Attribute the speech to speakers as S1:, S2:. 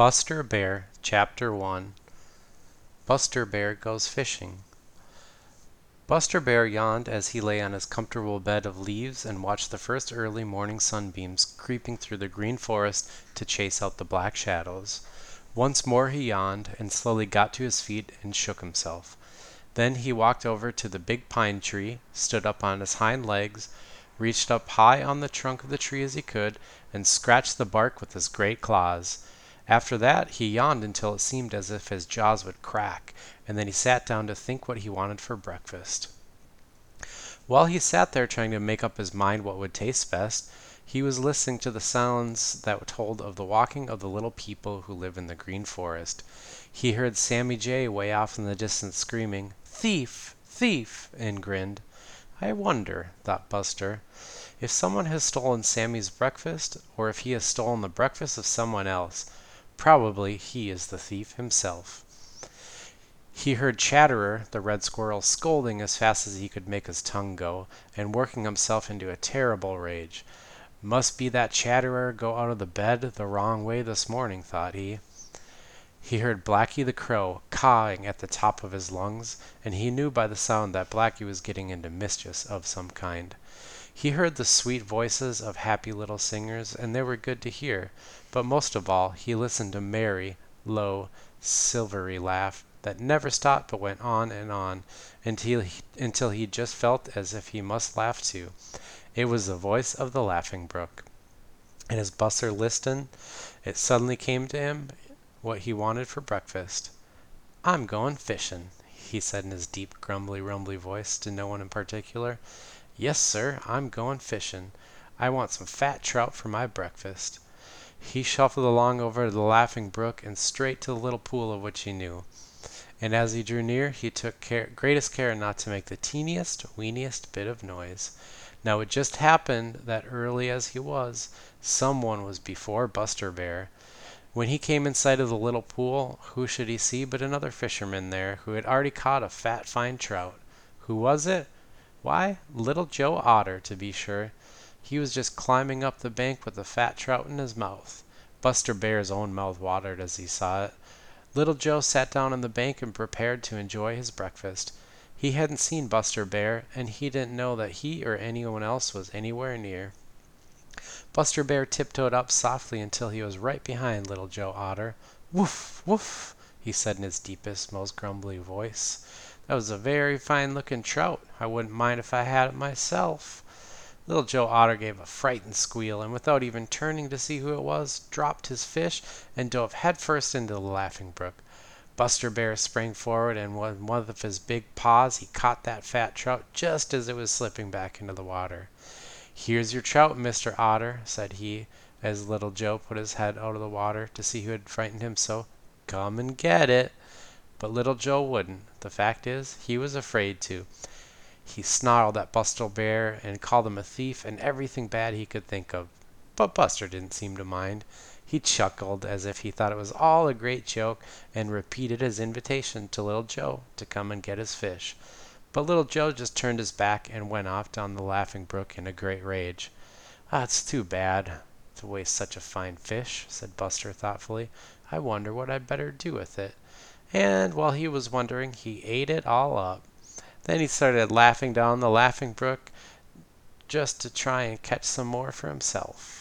S1: Buster Bear, Chapter 1 Buster Bear Goes Fishing Buster Bear yawned as he lay on his comfortable bed of leaves and watched the first early morning sunbeams creeping through the Green Forest to chase out the Black Shadows. Once more he yawned and slowly got to his feet and shook himself. Then he walked over to the big pine tree, stood up on his hind legs, reached up high on the trunk of the tree as he could, and scratched the bark with his great claws. After that he yawned until it seemed as if his jaws would crack, and then he sat down to think what he wanted for breakfast. While he sat there trying to make up his mind what would taste best, he was listening to the sounds that told of the walking of the little people who live in the Green Forest. He heard Sammy Jay way off in the distance screaming, "Thief! Thief!" and grinned. "I wonder," thought Buster, "if someone has stolen Sammy's breakfast, or if he has stolen the breakfast of someone else. Probably he is the thief himself. He heard Chatterer the Red Squirrel scolding as fast as he could make his tongue go, and working himself into a terrible rage. Must be that Chatterer go out of the bed the wrong way this morning, thought he. He heard Blacky the Crow cawing at the top of his lungs, and he knew by the sound that Blacky was getting into mischief of some kind. He heard the sweet voices of happy little singers, and they were good to hear, but most of all he listened to merry, low, silvery laugh that never stopped but went on and on until he, until he just felt as if he must laugh too. It was the voice of the Laughing Brook. And as Buster listened, it suddenly came to him what he wanted for breakfast. "I'm going fishing," he said in his deep, grumbly, rumbly voice to no one in particular. Yes, sir, I'm going fishing. I want some fat trout for my breakfast." He shuffled along over the Laughing Brook and straight to the little pool of which he knew. And as he drew near he took greatest care not to make the teeniest, weeniest bit of noise. Now it just happened that early as he was, some one was before Buster Bear. When he came in sight of the little pool, who should he see but another fisherman there who had already caught a fat fine trout. Who was it? Why, Little Joe Otter, to be sure. He was just climbing up the bank with a fat trout in his mouth. Buster Bear's own mouth watered as he saw it. Little Joe sat down on the bank and prepared to enjoy his breakfast. He hadn't seen Buster Bear, and he didn't know that he or anyone else was anywhere near. Buster Bear tiptoed up softly until he was right behind Little Joe Otter. "Woof! Woof!" he said in his deepest, most grumbly voice. That was a very fine looking trout. I wouldn't mind if I had it myself." Little Joe Otter gave a frightened squeal, and without even turning to see who it was, dropped his fish and dove headfirst into the Laughing Brook. Buster Bear sprang forward, and with one of his big paws he caught that fat trout just as it was slipping back into the water. "Here's your trout, Mr. Otter," said he, as Little Joe put his head out of the water to see who had frightened him so. "Come and get it." But Little Joe wouldn't. The fact is, he was afraid to. He snarled at Buster Bear and called him a thief and everything bad he could think of. But Buster didn't seem to mind. He chuckled as if he thought it was all a great joke and repeated his invitation to Little Joe to come and get his fish. But Little Joe just turned his back and went off down the Laughing Brook in a great rage. "Ah, it's too bad to waste such a fine fish," said Buster thoughtfully. "I wonder what I'd better do with it." And while he was wondering, he ate it all up. Then he started laughing down the Laughing Brook just to try and catch some more for himself.